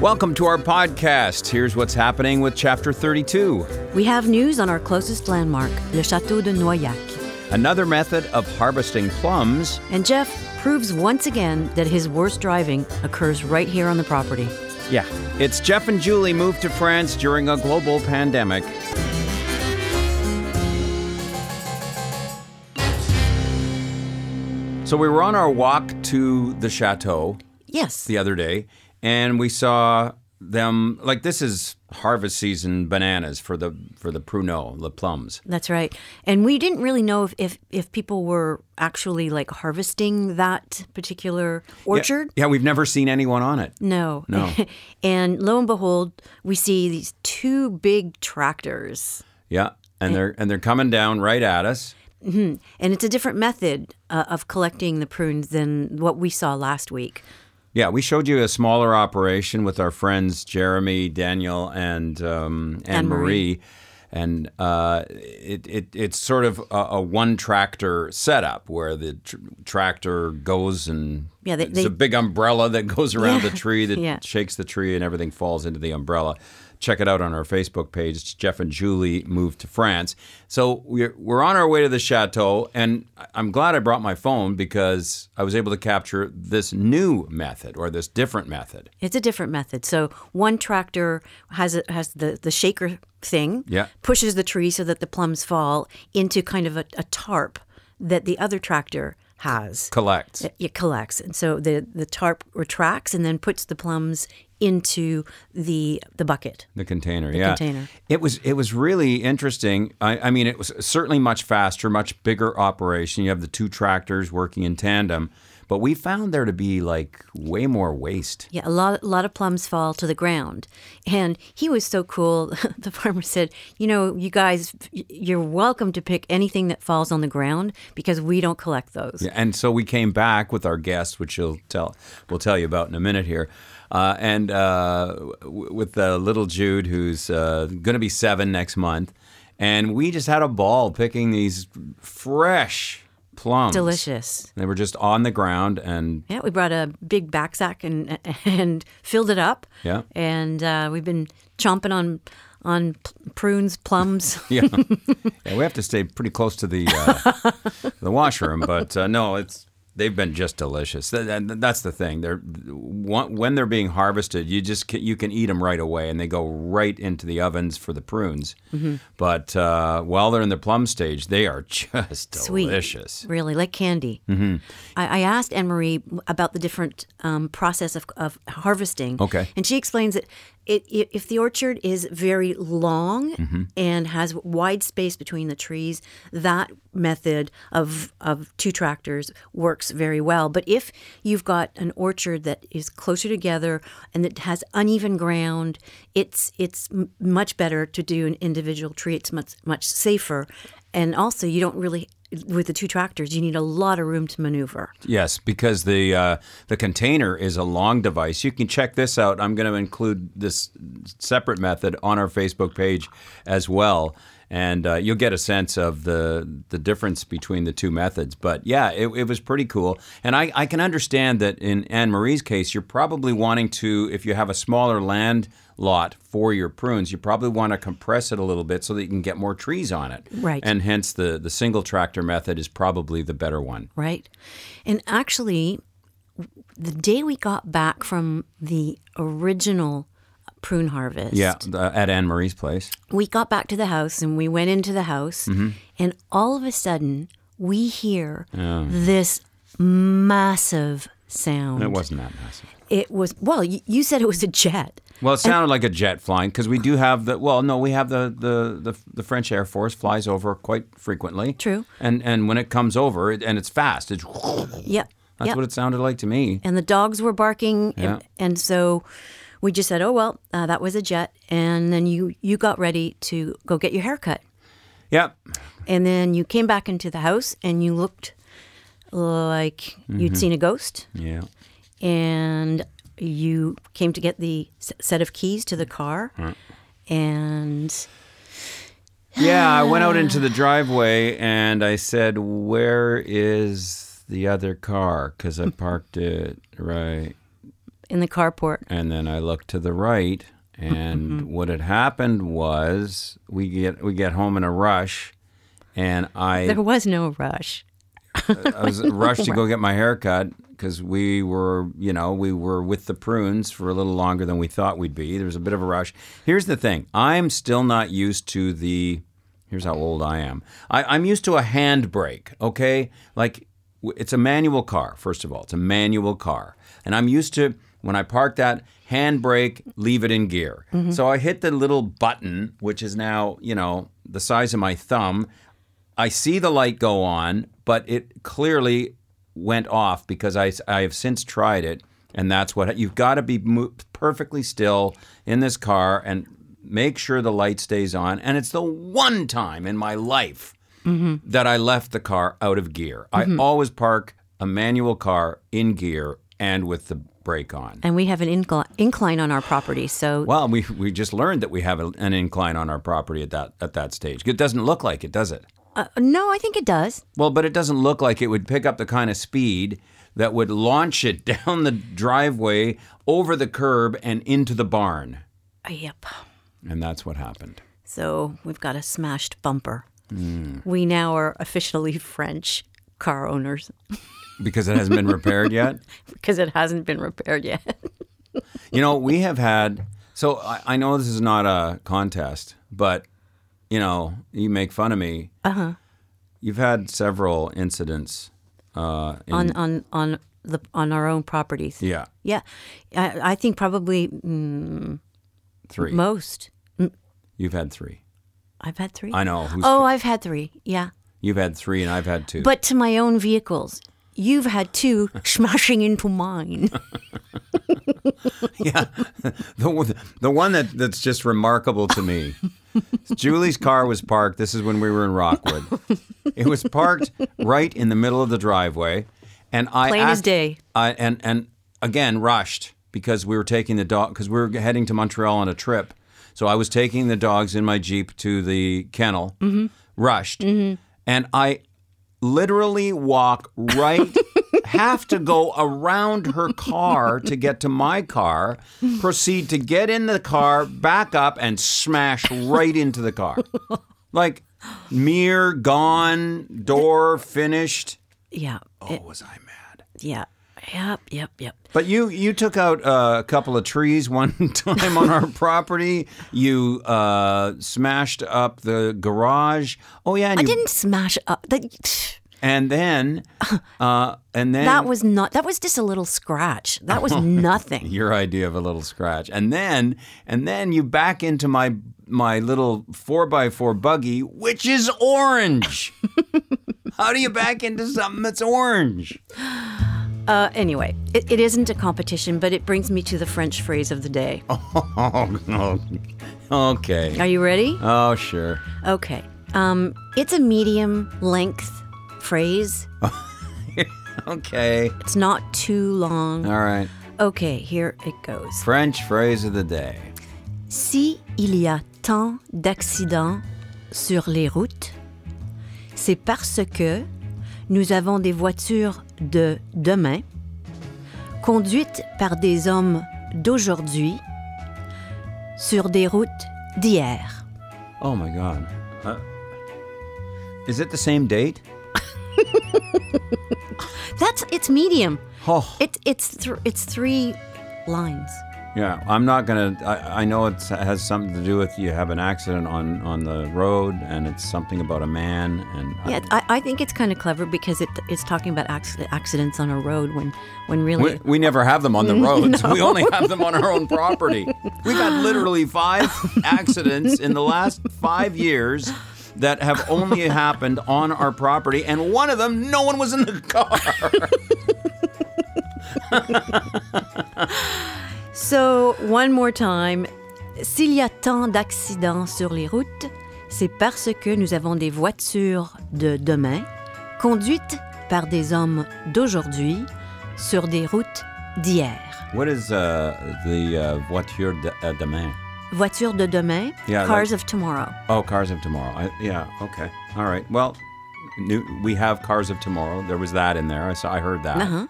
Welcome to our podcast. Here's what's happening with Chapter 32. We have news on our closest landmark, Le Chateau de Noaillac. Another method of harvesting plums. And Jeff proves once again that his worst driving occurs right here on the property. Yeah, it's Jeff and Julie moved to France during a global pandemic. So we were on our walk to the chateau Yes. the other day, and we saw them like this is harvest season bananas for the for the pruneau, the plums. That's right. And we didn't really know if, if, if people were actually like harvesting that particular orchard. Yeah, we've never seen anyone on it. No. No. and lo and behold, we see these two big tractors. Yeah, and they're and they're coming down right at us. And it's a different method uh, of collecting the prunes than what we saw last week. Yeah, we showed you a smaller operation with our friends Jeremy, Daniel, and um, Anne Marie, and uh, it, it it's sort of a, a one tractor setup where the tr- tractor goes and Yeah, they- it's they- a big umbrella that goes around Yeah, the tree that yeah. shakes the tree and everything falls into the umbrella. Check it out on our Facebook page. Jeff and Julie moved to France. So we're, we're on our way to the chateau, and I'm glad I brought my phone because I was able to capture this new method or this different method. It's a different method. So one tractor has a, has the, the shaker thing, Yeah. pushes the tree so that the plums fall into kind of a, a tarp that the other tractor has. Collects. It collects, and so the the tarp retracts and then puts the plums into the the bucket. The container, yeah. container. It was it was really interesting. I, I mean, it was certainly much faster, much bigger operation. You have the two tractors working in tandem, but we found there to be like way more waste. Yeah, a lot, a lot of plums fall to the ground. And he was so cool. The farmer said, You know, you guys, you're welcome to pick anything that falls on the ground because we don't collect those. Yeah, and so we came back with our guest, which you'll tell we'll tell you about in a minute here, uh, and uh, w- with uh, little Jude, who's uh, going to be seven next month, and we just had a ball picking these fresh plums. Delicious. They were just on the ground, and Yeah, we brought a big backpack and and filled it up. Yeah. And uh, we've been chomping on on prunes, plums. yeah. yeah, we have to stay pretty close to the uh, the washroom, but uh, no, it's they've been just delicious. That- that's the thing. They're when they're being harvested, you just can, you can eat them right away, and they go right into the ovens for the prunes. Mm-hmm. But uh, while they're in the plum stage, they are just Sweet. delicious. Really, like candy. Mm-hmm. I, I asked Anne Marie about the different um, process of, of harvesting. Okay. And she explains that it, it, if the orchard is very long Mm-hmm. and has wide space between the trees, that method of, of two tractors works very well. But if you've got an orchard that is closer together and that has uneven ground, it's it's m- much better to do an individual tree. It's much much safer, and also you don't really with the two tractors you need a lot of room to maneuver. Yes, because the uh, the container is a long device. You can check this out. I'm going to include this separate method on our Facebook page as well, and uh, you'll get a sense of the the difference between the two methods. But yeah, it, it was pretty cool, and I, I can understand that in Anne Marie's case, you're probably wanting to, if you have a smaller land lot for your prunes, you probably want to compress it a little bit so that you can get more trees on it. Right. And hence the the single tractor method is probably the better one. right? And actually, the day we got back from the original prune harvest, Yeah, at Anne Marie's place. we got back to the house and we went into the house, Mm-hmm. and all of a sudden we hear this massive sound. It wasn't that massive. It was well. You, you said it was a jet. Well, it sounded like a jet flying because we do have the. Well, no, we have the, the, the, the French Air Force flies over quite frequently. True. And and when it comes over, it, and it's fast. It's Yep. that's yep. what it sounded like to me. and the dogs were barking Yeah. and, and so we just said oh well uh, that was a jet and then you you got ready to go get your hair cut Yep. and then you came back into the house and you looked like you'd seen a ghost Yeah. and you came to get the set of keys to the car and Yeah, I went out into the driveway and I said, "Where is the other car?" Because I parked it right in the carport. and then I looked to the right, and mm-hmm. what had happened was we get we get home in a rush, and I There was no rush. I was rushed to go get my hair cut because we were, you know, we were with the prunes for a little longer than we thought we'd be. There was a bit of a rush. Here's the thing I'm still not used to the. Here's how old I am. I, I'm used to a handbrake, okay? Like, it's a manual car, first of all. It's a manual car. And I'm used to when I park that handbrake, leave it in gear. Mm-hmm. So I hit the little button, which is now, you know, the size of my thumb. I see the light go on, but it clearly went off because I, I have since tried it, and that's what you've got to be mo- perfectly still in this car and make sure the light stays on. And it's the one time in my life mm-hmm. that I left the car out of gear. I mm-hmm. always park a manual car in gear and with the brake on. And we have an incli- incline on our property, so Well, we we just learned that we have a, an incline on our property at that at that stage. It doesn't look like it, does it? uh, no, I think it does. Well, but it doesn't look like it would pick up the kind of speed that would launch it down the driveway, over the curb, and into the barn. Uh, Yep. And that's what happened. So we've got a smashed bumper. We now are officially French car owners Because it hasn't been repaired yet. because it hasn't been repaired yet. You know, we have had. So I, I know this is not a contest, but you know, you make fun of me. Uh huh. You've had several incidents. Uh, in, on on on the on our own properties. yeah, Yeah, I, I think probably mm, three. most. You've had three. I've had three. I know. Oh, I've had three. Yeah, You've had three, and I've had two. but to my own vehicles. You've had two smashing into mine. Yeah, the one- the one that that's just remarkable to me. Julie's car was parked. This is when we were in Rockwood. It was parked right in the middle of the driveway, and I Plain as asked- day. I and and again rushed because we were taking the dog because we were heading to Montreal on a trip. So I was taking the dogs in my jeep to the kennel. Mm-hmm. Rushed, and I literally walk right have to go around her car to get to my car proceed to get in the car back up and smash right into the car like mirror gone door finished Yeah. oh it- was i mad yeah. Yep. Yep. Yep. but you you took out uh, a couple of trees one time on our property. You uh, smashed up the garage. Oh yeah, and I you, didn't smash up. That, and then uh, and then that was not. That was just a little scratch. That was nothing. your idea of a little scratch. And then and then you back into my my little four by four buggy, which is orange. How do you back into something that's orange? Uh, anyway, it, it isn't a competition, but it brings me to the French phrase of the day. Oh. Okay. Are you ready? Oh sure. Okay. Um, it's a medium length phrase. Okay. It's not too long. All right. Okay, here it goes. French phrase of the day. Si il y a tant d'accidents sur les routes, c'est parce que nous avons des voitures de demain, conduites par des hommes d'aujourd'hui, sur des routes d'hier. Oh my God. Uh, is it the same date? That's it's medium. Oh, It's it's th- it's three lines. Yeah. I'm not gonna. I, I know it has something to do with you have an accident on on the road, and it's something about a man. And Yeah, I, I think it's kind of clever because it, it's talking about accidents on a road when when really we, we never have them on the roads. We only have them on our own property. We've had literally five accidents in the last five years that have only happened on our property, and one of them, no one was in the car. So, one more time. S'il y a tant d'accidents sur les routes, c'est parce que nous avons des voitures de demain, conduites par des hommes d'aujourd'hui, sur des routes d'hier. What is uh, the uh, voiture de, uh, demain? Voitures de demain, Yeah, cars of tomorrow. Oh, Cars of Tomorrow. I, yeah. Okay. All right. Well, new, we have Cars of Tomorrow. There was that in there. I saw. I heard that. Uh-huh.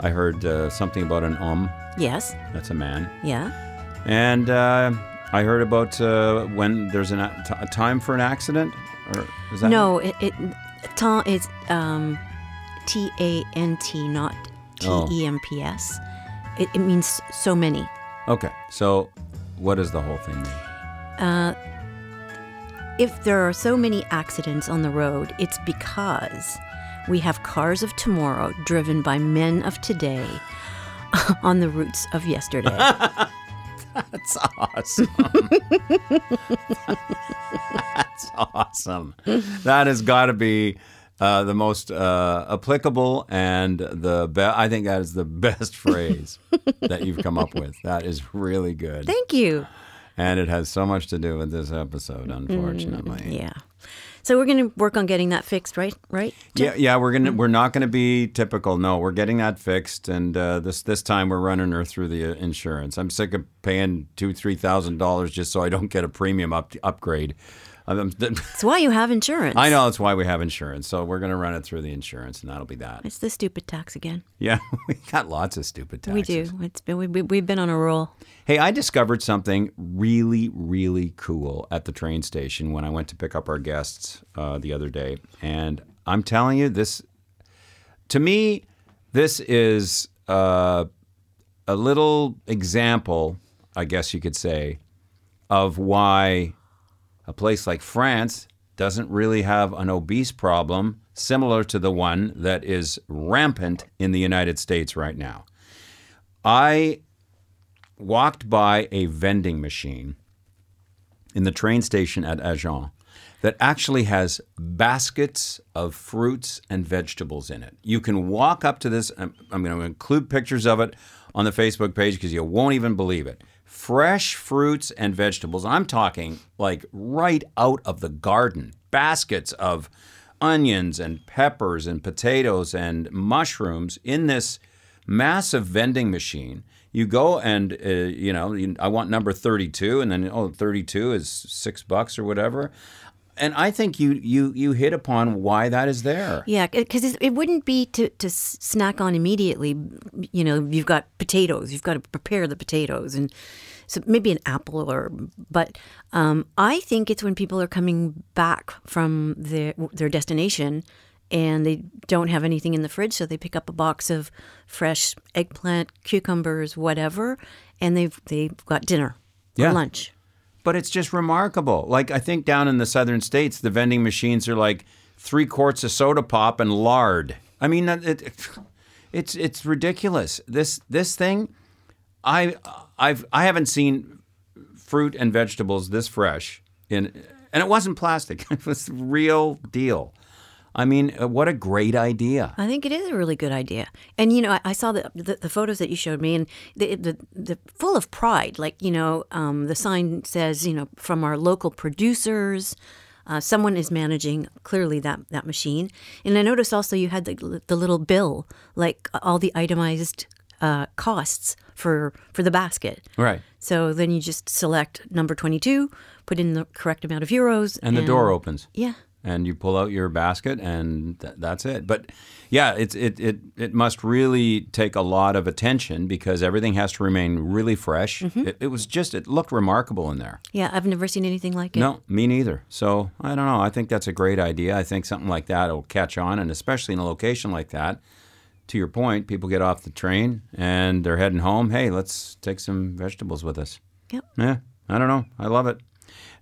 I heard uh, something about an um. Yes. That's a man. Yeah. And uh, I heard about uh, when there's an a, t- a time for an accident. Or is that No, it, it Tant is um, T A N T, not T E M P S. Oh. M P S. It, it means so many. Okay. So, what does the whole thing mean? If there are so many accidents on the road, it's because we have cars of tomorrow driven by men of today on the routes of yesterday. That's awesome. That's awesome. That has got to be uh, the most uh, applicable and the be- I think that is the best phrase that you've come up with. That is really good, Thank you. and it has so much to do with this episode. Unfortunately, Yeah. So we're going to work on getting that fixed, right? Right? Yeah, yeah, we're gonna we're not gonna be typical. No, we're getting that fixed, and uh, this this time we're running her through the uh, insurance. I'm sick of paying two three thousand dollars just so I don't get a premium up upgrade. I'm- That's why you have insurance. I know that's why we have insurance, so we're gonna run it through the insurance, and that'll be that. It's the stupid tax again. Yeah, we got lots of stupid taxes. We do. It's been we, we, we've been on a roll. Hey, I discovered something really, really cool at the train station when I went to pick up our guests uh, the other day. And I'm telling you, this, to me, this is uh, a little example, I guess you could say, of why a place like France doesn't really have an obese problem similar to the one that is rampant in the United States right now. I walked by a vending machine in the train station at Agen that actually has baskets of fruits and vegetables in it. You can walk up to this, I'm, I'm going to include pictures of it on the Facebook page because you won't even believe it. Fresh fruits and vegetables. I'm talking like right out of the garden. Baskets of onions and peppers and potatoes and mushrooms in this massive vending machine. You go and uh, you know I want number thirty-two, and then oh, 32 is six bucks or whatever. And I think you you you hit upon why that is there. Yeah, because it wouldn't be to, to snack on immediately. You know, you've got potatoes. You've got to prepare the potatoes, and so maybe an apple or. But um, I think it's when people are coming back from their their destination, and they don't have anything in the fridge, so they pick up a box of fresh eggplant, cucumbers, whatever, and they've they've got dinner Yeah. or lunch. But it's just remarkable. Like I think down in the southern states, the vending machines are like three quarts of soda pop and lard. I mean, it, it, it's it's ridiculous. This this thing, I I've I haven't seen fruit and vegetables this fresh in, and it wasn't plastic. It was real deal. I mean, uh, what a great idea. I think it is a really good idea. And you know, I, I saw the, the the photos that you showed me, and the the, the full of pride. Like you know, um, the sign says, you know, from our local producers. Uh, someone is managing clearly that that machine. And I noticed also you had the the little bill, like all the itemized uh, costs for for the basket. Right. So then you just select number twenty two, put in the correct amount of euros, And the door opens. Yeah. And you pull out your basket and th- that's it. But yeah, it's it, it it must really take a lot of attention because everything has to remain really fresh. Mm-hmm. It, it was just it looked remarkable in there. Yeah, I've never seen anything like it. No, me neither. So I don't know. I think that's a great idea. I think something like that will catch on, and especially in a location like that. To your point, people get off the train and they're heading home. Hey, let's take some vegetables with us. Yep. Yeah, I don't know. I love it.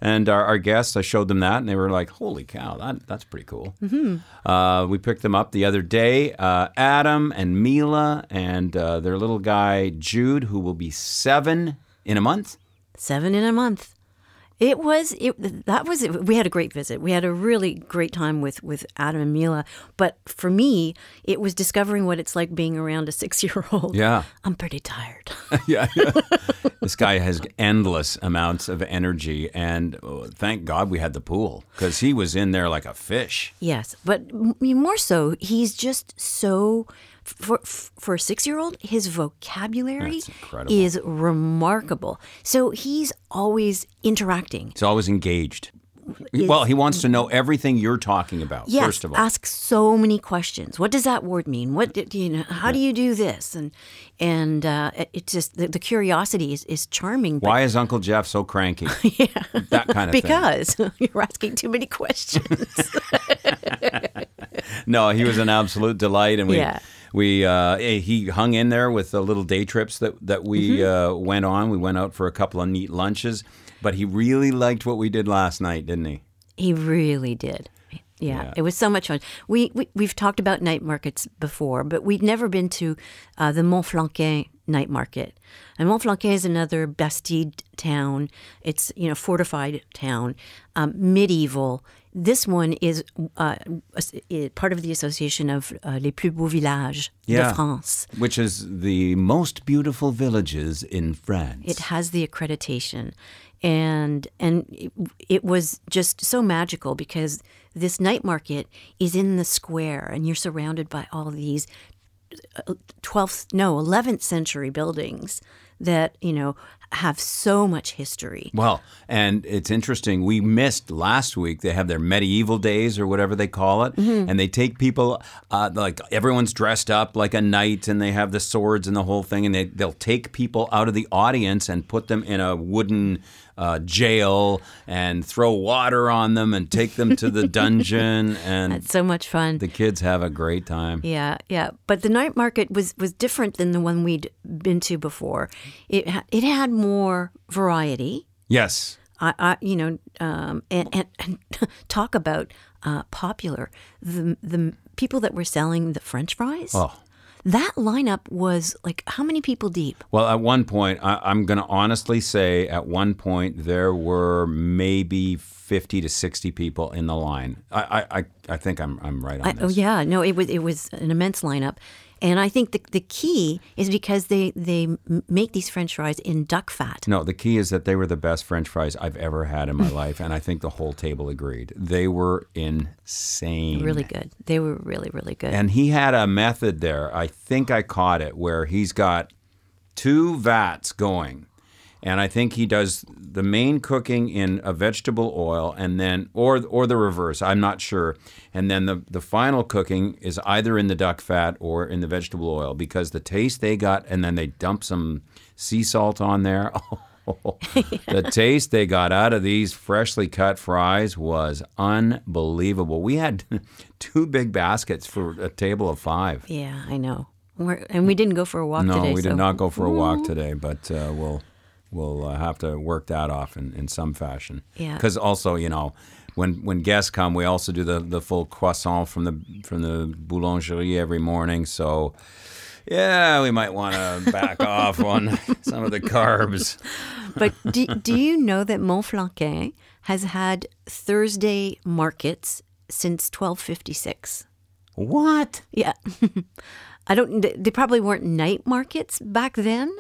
And our, our guests, I showed them that, and they were like, "Holy cow, that that's pretty cool." Mm-hmm. Uh, we picked them up the other day. Uh, Adam and Mila and uh, their little guy Jude, who will be seven in a month. Seven in a month. It was it that was we had a great visit. We had a really great time with with Adam and Mila. But for me, it was discovering what it's like being around a six year old. Yeah. I'm pretty tired. yeah, this guy has endless amounts of energy, and oh, thank God we had the pool because he was in there like a fish. yes, but more so, he's just so for for a six year old, his vocabulary is remarkable. So he's always interacting. He's always engaged. is- well, he wants to know everything you're talking about. Yes, first of all, ask so many questions. What does that word mean? What did you know? How do you do this? And and uh, it- it's just the, the curiosity is, is charming. why is Uncle Jeff so cranky? yeah, that kind of thing. because you're asking too many questions. No, he was an absolute delight, and we Yeah. We uh, eh, he hung in there with the little day trips that that we Mm-hmm. uh, went on. We went out for a couple of neat lunches, but he really liked what we did last night, didn't he? He really did. Yeah, Yeah. it was so much fun. We, we we've talked about night markets before, but we'd never been to uh, the Monflanquin night market. And Monflanquin is another Bastide town. It's you know fortified town, um, medieval. This one is uh, part of the association of uh, les plus beaux villages Yeah. de France. Which is the most beautiful villages in France. It has the accreditation, and and it, it was just so magical because this night market is in the square, and you're surrounded by all these uh, twelfth, no, eleventh century buildings that you know have so much history. Well, and it's interesting. We missed last week. They have their medieval days or whatever they call it, Mm-hmm. and they take people uh, like everyone's dressed up like a knight, and they have the swords and the whole thing, and they they'll take people out of the audience and put them in a wooden uh, jail and throw water on them and take them to the dungeon, and It's so much fun. the kids have a great time. Yeah, yeah. But the night market was was different than the one we'd been to before. It it had more variety. Yes. I, I you know, um, and, and, and talk about uh, popular. The the people that were selling the French fries. Oh. That lineup was like how many people deep? Well, at one point, I, I'm going to honestly say, at one point there were maybe 50 to 60 people in the line. I, I, I, think I'm, I'm right on I, oh, this. oh yeah, no, it was it was an immense lineup, and I think the the key is because they they make these French fries in duck fat. No, the key is that they were the best French fries I've ever had in my life, and I think the whole table agreed. They were insane. Really good. They were really really good. And he had a method there. I think I caught it where he's got two vats going. And I think he does the main cooking in a vegetable oil and then or or the reverse, I'm not sure. And then the the final cooking is either in the duck fat or in the vegetable oil because the taste they got and then they dump some sea salt on there. the taste they got out of these freshly cut fries was unbelievable. We had two big baskets for a table of five. yeah, I know. We're, and we didn't go for a walk No, today. No, we so- did not go for a walk today, but uh, we'll we'll uh, have to work that off in, in some fashion. Yeah. Because also, you know, when when guests come, we also do the, the full croissant from the from the boulangerie every morning. So. Yeah, we might want to back off on some of the carbs. But do, do you know that Monflanquin has had Thursday markets since 1256? What? Yeah. I don't, they- they probably weren't night markets back then,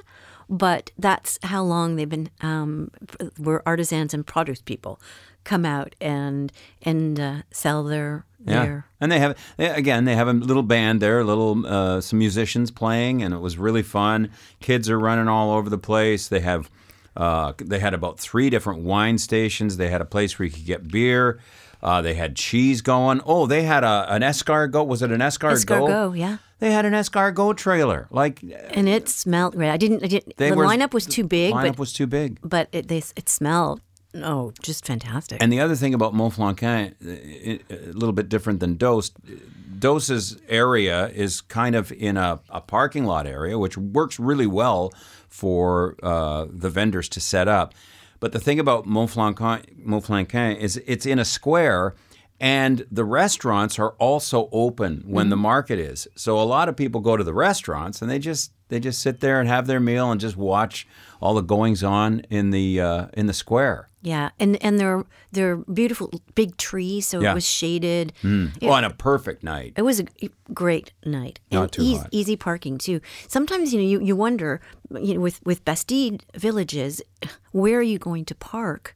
but that's how long they've been, um, where artisans and produce people come out and, and uh, sell their, Yeah, their, and they have they, again they have a little band there, a little uh, some musicians playing, and it was really fun. Kids are running all over the place. They have uh, they had about three different wine stations. They had a place where you could get beer. Uh, they had cheese going. Oh, they had a an escargot. Was it an escargot? escargot, yeah. They had an escargot trailer. Like And it smelled great. I didn't, I didn't the were, lineup was too big, Lineup but, was too big. but it, they, it smelled, oh, just fantastic. And the other thing about Monflanquin, a little bit different than Dausse, Dausse's area is kind of in a, a parking lot area, which works really well for uh, the vendors to set up. But the thing about Monflanquin, Monflanquin is it's in a square, and the restaurants are also open when the market is. So a lot of people go to the restaurants and they just they just sit there and have their meal and just watch all the goings on in the uh, in the square. Yeah, and and they're they're beautiful big trees, so Yeah. it was shaded. Mm. Oh, on a perfect night. It was a great night. Not and too easy, hot. easy parking too. Sometimes you know you, you wonder you know with with Bastide villages, where are you going to park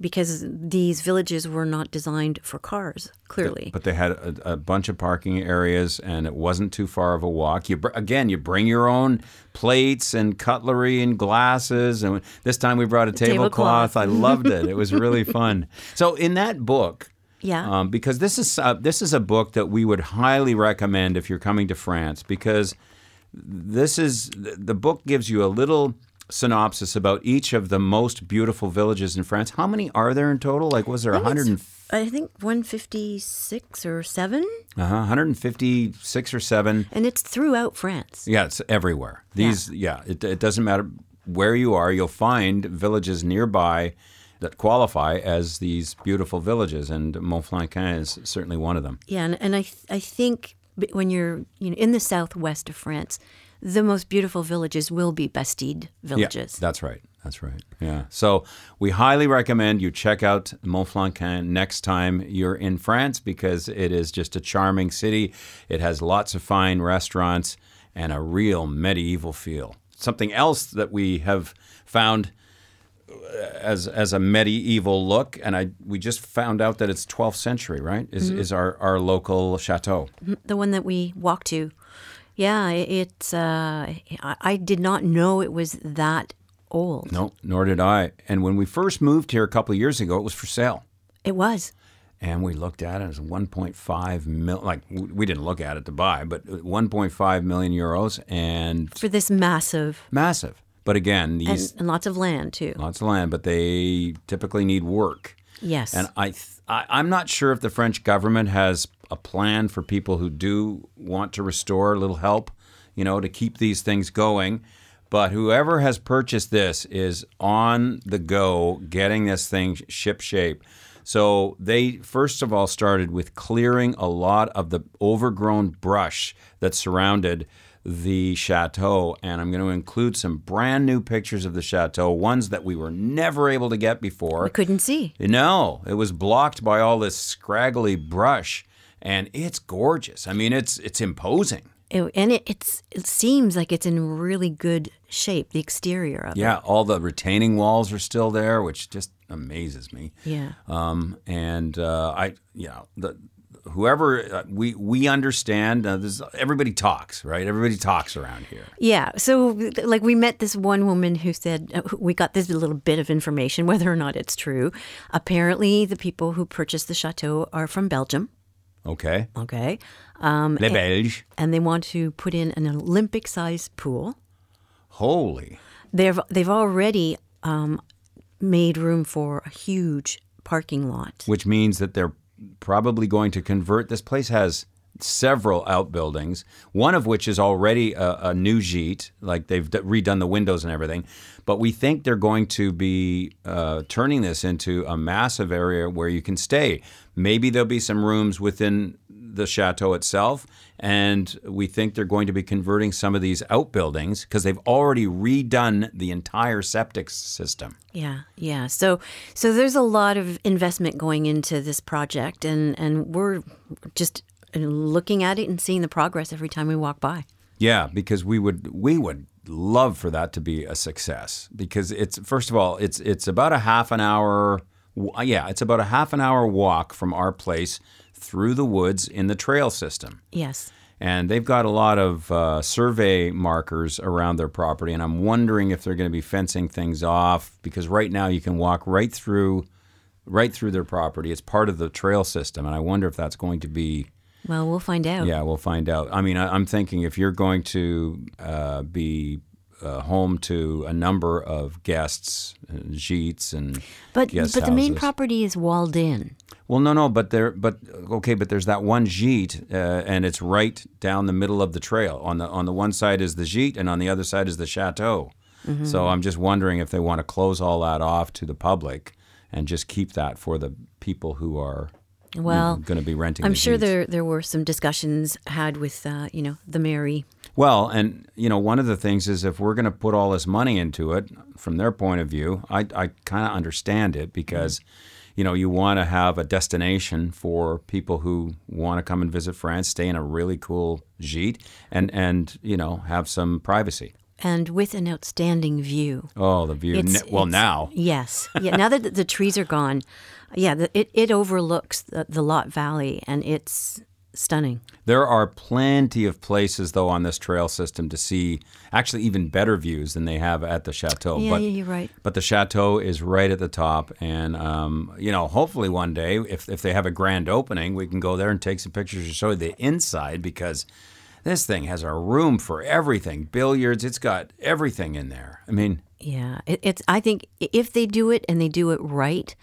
because these villages were not designed for cars. Clearly, But they had a, a bunch of parking areas, and it wasn't too far of a walk. You br- again, you bring your own plates and cutlery and glasses, and this time we brought a tablecloth. tablecloth. I loved it. It was really fun. So in that book, Yeah. um, because this is uh, this is a book that we would highly recommend if you're coming to France because this is the book gives you a little synopsis about each of the most beautiful villages in France. How many are there in total? Like, was there I think 100 it's- I think 156 or 7 Uh-huh, 156 or seven? and it's throughout France. Yeah, it's everywhere. These, yeah, it, it doesn't matter where you are. You'll find villages nearby that qualify as these beautiful villages, and Monflanquin is certainly one of them. Yeah, and, and I th- I think when you're you know in the southwest of France, the most beautiful villages will be Bastide villages. Yeah, that's right. That's right. Yeah. So we highly recommend you check out Monflanquin next time you're in France because it is just a charming city. It has lots of fine restaurants and a real medieval feel. Something else that we have found uh, as as a medieval look, and I we just found out that it's 12th century, right? Is is our our local chateau? the one that we walked to. Yeah, i- it's. Uh, I, I did not know it was that old. No, nor did I. And when we first moved here a couple of years ago, it was for sale. It was. and we looked at it as 1.5 mil. Like we didn't look at it to buy, but 1.5 million euros and for this massive massive. But again, and, these and lots of land too. lots of land, but they typically need work. Yes. And I, th- I, I'm not sure if the French government has a plan for people who do want to restore a little help, you know, to keep these things going. But whoever has purchased this is on the go, getting this thing ship shape. So they first of all started with clearing a lot of the overgrown brush that surrounded the chateau, and I'm going to include some brand new pictures of the chateau, ones that we were never able to get before. I couldn't see. No, it was blocked by all this scraggly brush, and it's gorgeous. I mean, it's it's imposing. It, and it, it's it seems like it's in really good shape. The exterior of it. Yeah, all the retaining walls are still there, which just amazes me. Yeah. Um, and uh, I, you know, the whoever uh, we we understand. Uh, this, everybody talks, right? Everybody talks around here. Yeah. So, like, we met this one woman who said, uh, we got this little bit of information, whether or not it's true. Apparently, the people who purchased the chateau are from Belgium. Okay, Okay. Um, les Belges. and they want to put in an Olympic sized pool. Holy, They've, they've already um, made room for a huge parking lot. which means that they're probably going to convert. This place has several outbuildings, one of which is already a, a new gîte, like they've d- redone the windows and everything. But we think they're going to be uh, turning this into a massive area where you can stay. Maybe there'll be some rooms within the chateau itself, and we think they're going to be converting some of these outbuildings because they've already redone the entire septic system. Yeah, yeah. So so there's a lot of investment going into this project and and we're just looking at it and seeing the progress every time we walk by. Yeah, because we would we would love for that to be a success because it's first of all it's it's about a half an hour yeah it's about a half an hour walk from our place through the woods in the trail system Yes. and they've got a lot of uh, survey markers around their property and i'm wondering if they're going to be fencing things off because right now you can walk right through right through their property it's part of the trail system and i wonder if that's going to be Well, we'll find out. yeah, we'll find out. I mean, I, I'm thinking if you're going to uh, be uh, home to a number of guests, uh, gîtes, and But but the main property is walled in. well, no, no, but there, but okay, but there's that one gîte, uh, and it's right down the middle of the trail. On the on the one side is the gîte, and on the other side is the chateau. Mm-hmm. So I'm just wondering if they want to close all that off to the public and just keep that for the people who are Well, going to be renting. I'm sure there there were some discussions had with uh, you know the mairie. Well, and you know, one of the things is if we're going to put all this money into it, from their point of view, I, I kind of understand it because, you know, you want to have a destination for people who want to come and visit France, stay in a really cool gîte, and and you know have some privacy. and with an outstanding view. Oh, the view. It's- well, it's- now. Yes. Yeah. Now that the trees are gone, yeah, the, it, it overlooks the, the Lot Valley and it's stunning. There are plenty of places, though, on this trail system to see actually even better views than they have at the chateau. Yeah, but, yeah, you're right. But the chateau is right at the top, and um, you know, hopefully one day, if if they have a grand opening, we can go there and take some pictures to show you the inside because this thing has a room for everything, billiards. It's got everything in there. I mean, Yeah. It, it's, I think if they do it and they do it right,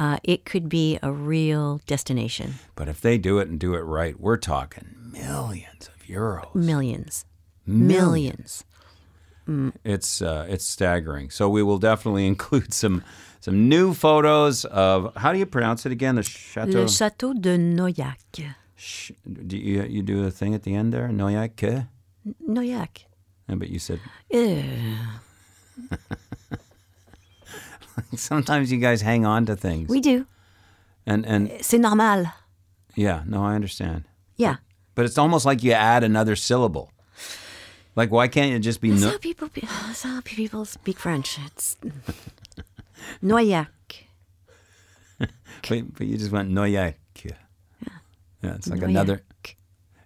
uh, it could be a real destination. but if they do it and do it right, we're talking millions of euros. Millions. Millions. It's uh, it's staggering. So we will definitely include some some new photos of how do you pronounce it again? The chateau. Le Château de Noaillac. Sh- do you you do a thing at the end there? Yeah, Noaillac. but you said. sometimes you guys hang on to things. We do. and and C'est normal. yeah, no, I understand. Yeah. But it's almost like you add another syllable. Like why can't it just be That's no? how people be- that's how people speak French. It's Noaillac. But, but you just went noyac. Yeah, yeah, it's like Noaillac. another.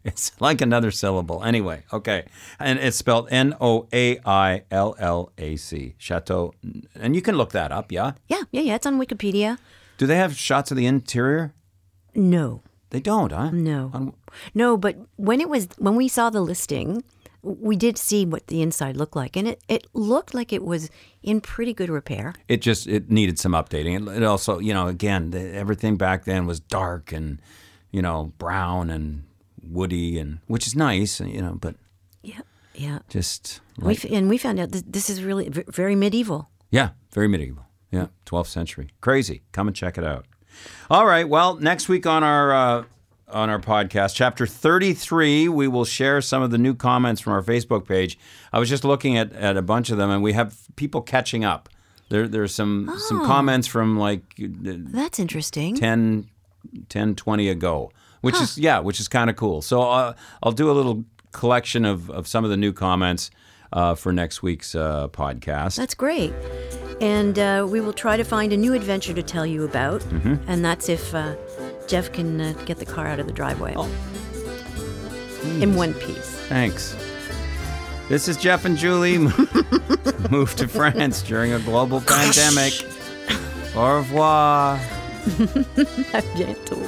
It's like another syllable. Anyway, okay. And it's spelled N O A I L L A C. Chateau. And you can look that up, yeah? Yeah, yeah, yeah. It's on Wikipedia. Do they have shots of the interior? No, They don't, huh? no, On- no. But when it was when we saw the listing, we did see what the inside looked like, and it, it looked like it was in pretty good repair. It just it needed some updating. It, it also, you know, again, the, everything back then was dark and, you know, brown and woody and which is nice, you know, but Yeah, yeah. just We like, and we found out that this is really v- very medieval. yeah, very medieval. Yeah, 12th century. Crazy. Come and check it out. All right. Well, next week on our uh, on our podcast, chapter 33, we will share some of the new comments from our Facebook page. I was just looking at, at a bunch of them, and we have people catching up. There, there's some some comments from like uh, That's interesting. 10, 10 20 ago, which is, yeah, which is kind of cool. So uh, I'll do a little collection of, of some of the new comments uh, for next week's uh, podcast. That's great. And uh, we will try to find a new adventure to tell you about. Mm-hmm. And that's if uh, Jeff can uh, get the car out of the driveway Oh. in one piece. Thanks. This is Jeff and Julie moved to France during a global pandemic. Au revoir. À bientôt.